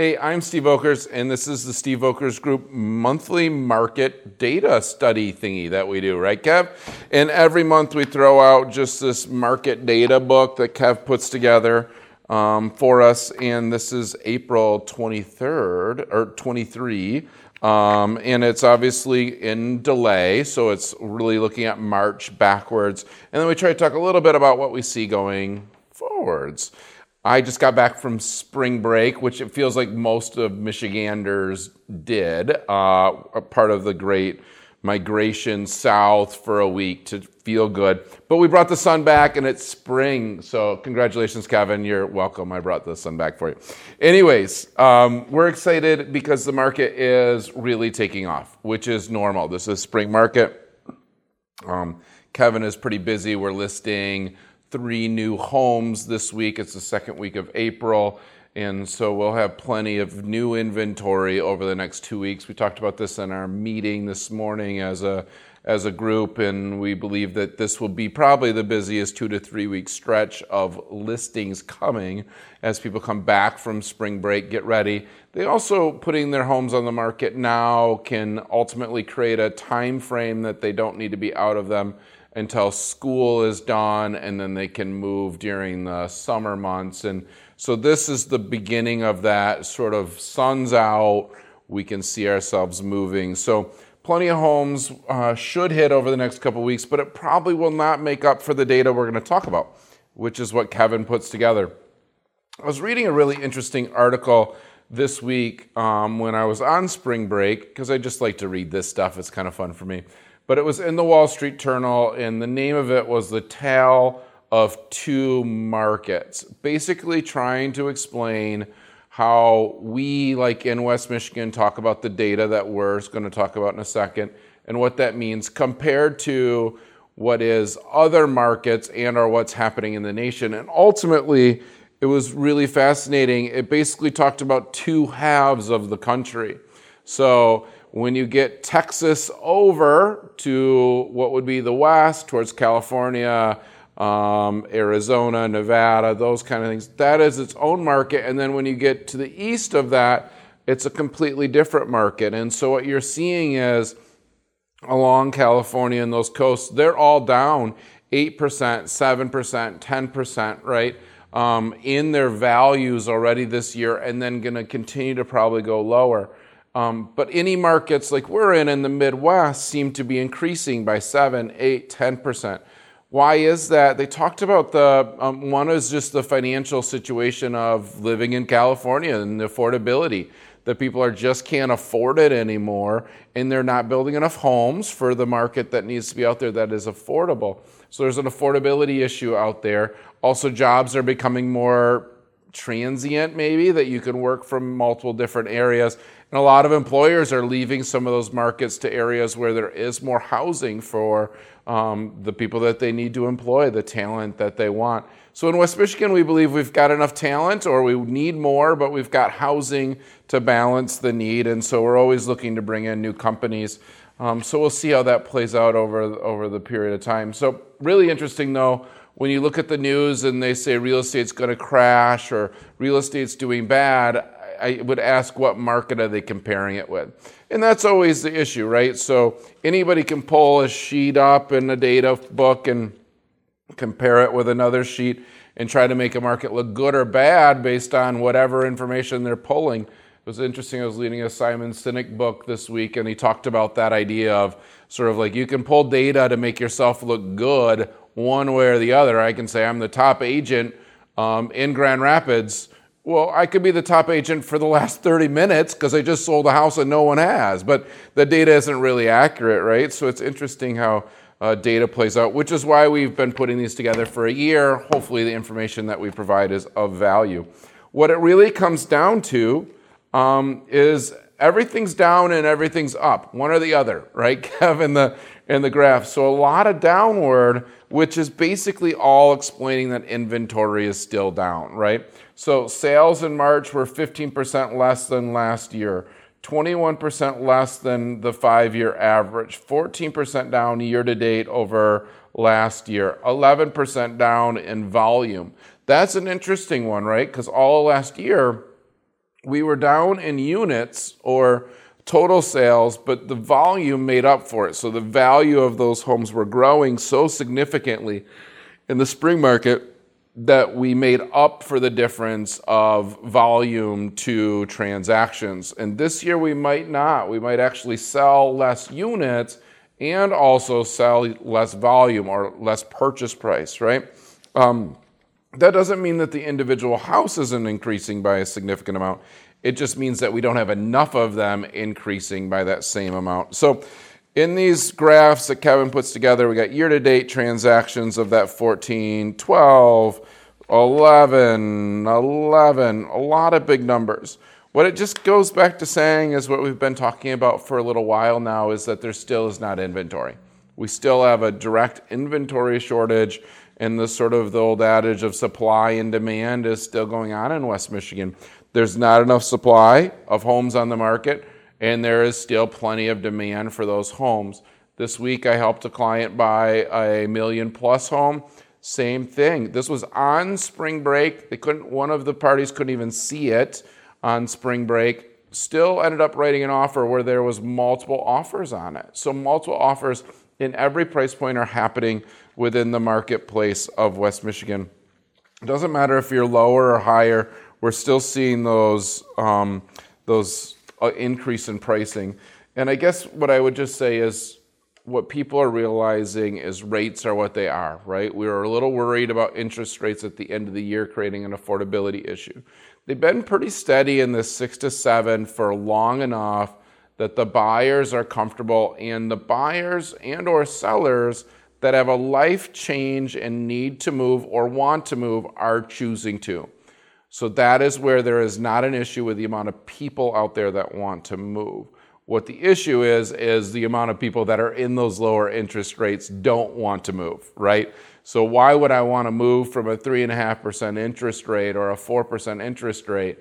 Hey, I'm Steve Volkers, and this is the Steve Volkers Group monthly market data study thingy that we do, right, Kev? And every month we throw out just this market data book that Kev puts together um, for us, and this is April 23rd or 23. Um, and it's obviously in delay, so it's really looking at March backwards. And then we try to talk a little bit about what we see going forwards. I just got back from spring break, which it feels like most of Michiganders did, uh, part of the great migration south for a week to feel good. But we brought the sun back and it's spring. So, congratulations, Kevin. You're welcome. I brought the sun back for you. Anyways, um, we're excited because the market is really taking off, which is normal. This is spring market. Um, Kevin is pretty busy. We're listing three new homes this week. It's the second week of April. And so we'll have plenty of new inventory over the next two weeks. We talked about this in our meeting this morning as a as a group, and we believe that this will be probably the busiest two to three week stretch of listings coming as people come back from spring break, get ready. They also putting their homes on the market now can ultimately create a time frame that they don't need to be out of them until school is done and then they can move during the summer months. And so this is the beginning of that sort of sun's out, we can see ourselves moving. So plenty of homes uh, should hit over the next couple weeks, but it probably will not make up for the data we're going to talk about, which is what Kevin puts together. I was reading a really interesting article this week um, when I was on spring break because I just like to read this stuff. It's kind of fun for me but it was in the Wall Street Journal, and the name of it was The Tale of Two Markets, basically trying to explain how we, like in West Michigan, talk about the data that we're going to talk about in a second and what that means compared to what is other markets and or what's happening in the nation. And ultimately, it was really fascinating. It basically talked about two halves of the country. So when you get Texas over to what would be the west, towards California, um, Arizona, Nevada, those kind of things, that is its own market. And then when you get to the east of that, it's a completely different market. And so what you're seeing is along California and those coasts, they're all down 8%, 7%, 10%, right? Um, in their values already this year, and then going to continue to probably go lower. Um, but any markets like we're in in the Midwest seem to be increasing by 7, 8, 10%. Why is that? They talked about the um, one is just the financial situation of living in California and the affordability that people are just can't afford it anymore and they're not building enough homes for the market that needs to be out there that is affordable. So there's an affordability issue out there. Also jobs are becoming more transient maybe that you can work from multiple different areas and a lot of employers are leaving some of those markets to areas where there is more housing for um, the people that they need to employ, the talent that they want. So in West Michigan, we believe we've got enough talent, or we need more, but we've got housing to balance the need. And so we're always looking to bring in new companies. Um, so we'll see how that plays out over, over the period of time. So, really interesting though, when you look at the news and they say real estate's going to crash or real estate's doing bad, I would ask what market are they comparing it with? And that's always the issue, right? So anybody can pull a sheet up in a data book and compare it with another sheet and try to make a market look good or bad based on whatever information they're pulling. It was interesting. I was reading a Simon Sinek book this week, and he talked about that idea of sort of like you can pull data to make yourself look good one way or the other. I can say I'm the top agent um, in Grand Rapids well, I could be the top agent for the last 30 minutes because I just sold a house and no one has, but the data isn't really accurate, right? So it's interesting how uh, data plays out, which is why we've been putting these together for a year. Hopefully, the information that we provide is of value. What it really comes down to um, is everything's down and everything's up, one or the other, right, Kevin? The in the graph. So a lot of downward, which is basically all explaining that inventory is still down, right? So sales in March were 15% less than last year, 21% less than the five year average, 14% down year to date over last year, 11% down in volume. That's an interesting one, right? Because all last year, we were down in units or total sales, but the volume made up for it. So the value of those homes were growing so significantly in the spring market that we made up for the difference of volume to transactions. And this year we might not. We might actually sell less units and also sell less volume or less purchase price, right? Um, that doesn't mean that the individual house isn't increasing by a significant amount. It just means that we don't have enough of them increasing by that same amount. So, in these graphs that Kevin puts together, we got year to date transactions of that 14, 12, 11, 11, a lot of big numbers. What it just goes back to saying is what we've been talking about for a little while now is that there still is not inventory. We still have a direct inventory shortage, and the sort of the old adage of supply and demand is still going on in West Michigan. There's not enough supply of homes on the market, and there is still plenty of demand for those homes. This week, I helped a client buy a million plus home. Same thing. This was on spring break. They couldn't. One of the parties couldn't even see it on spring break. Still ended up writing an offer where there was multiple offers on it. So multiple offers in every price point are happening within the marketplace of West Michigan. It doesn't matter if you're lower or higher we're still seeing those um, those uh, increase in pricing. And I guess what I would just say is what people are realizing is rates are what they are, right? We were a little worried about interest rates at the end of the year creating an affordability issue. They've been pretty steady in this six to seven for long enough that the buyers are comfortable and the buyers and or sellers that have a life change and need to move or want to move are choosing to. So that is where there is not an issue with the amount of people out there that want to move. What the issue is, is the amount of people that are in those lower interest rates don't want to move, right? So why would I want to move from a 3.5% interest rate or a 4% interest rate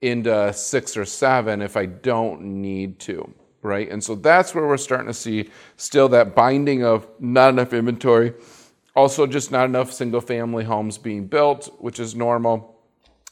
into six or seven if I don't need to, right? And so that's where we're starting to see still that binding of not enough inventory. Also, just not enough single family homes being built, which is normal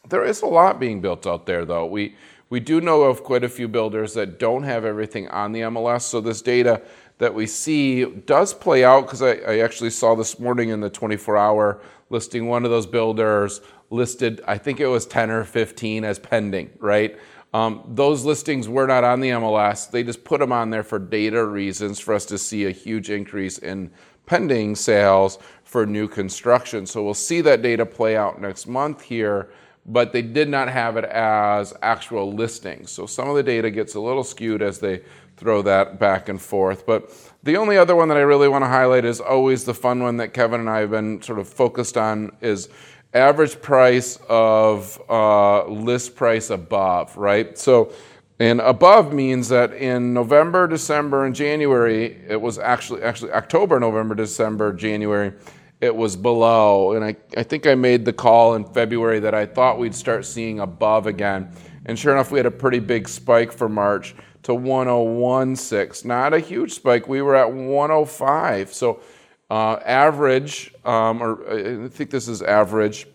there is a lot being built out there, though. We, we do know of quite a few builders that don't have everything on the MLS. So this data that we see does play out because I, I, actually saw this morning in the 24 hour listing one of those builders listed, I think it was 10 or 15 as pending, right? Um, those listings were not on the MLS. They just put them on there for data reasons for us to see a huge increase in pending sales for new construction. So we'll see that data play out next month here but they did not have it as actual listings. So some of the data gets a little skewed as they throw that back and forth. But the only other one that I really want to highlight is always the fun one that Kevin and I have been sort of focused on is average price of uh, list price above, right? So, and above means that in November, December, and January, it was actually actually October, November, December, January it was below. And I, I think I made the call in February that I thought we'd start seeing above again. And sure enough, we had a pretty big spike for March to 1016. Not a huge spike. We were at 105. So uh, average, um, or uh, I think this is average,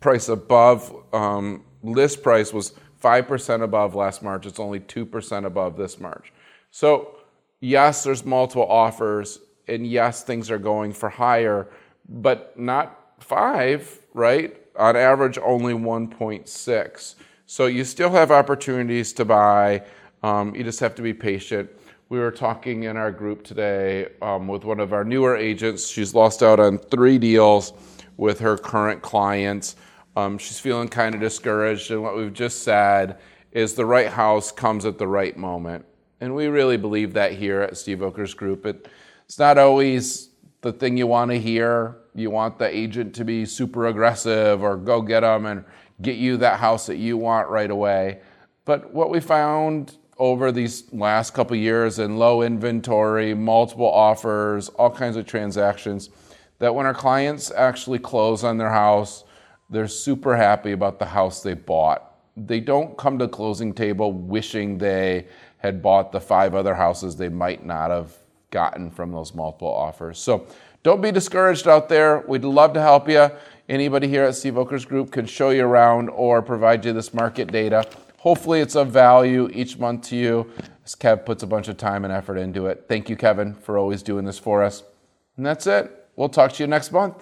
price above um, list price was 5% above last March. It's only 2% above this March. So, yes, there's multiple offers and yes, things are going for higher, but not five, right? On average, only 1.6. So you still have opportunities to buy. Um, you just have to be patient. We were talking in our group today um, with one of our newer agents. She's lost out on three deals with her current clients. Um, she's feeling kind of discouraged, and what we've just said is the right house comes at the right moment. And we really believe that here at Steve Volkers Group. It, it's not always the thing you want to hear. You want the agent to be super aggressive or go get them and get you that house that you want right away. But what we found over these last couple years in low inventory, multiple offers, all kinds of transactions, that when our clients actually close on their house, they're super happy about the house they bought. They don't come to closing table wishing they had bought the five other houses they might not have gotten from those multiple offers. So don't be discouraged out there. We'd love to help you. Anybody here at Steve Volkers group can show you around or provide you this market data. Hopefully, it's of value each month to you as Kev puts a bunch of time and effort into it. Thank you, Kevin, for always doing this for us. And that's it. We'll talk to you next month.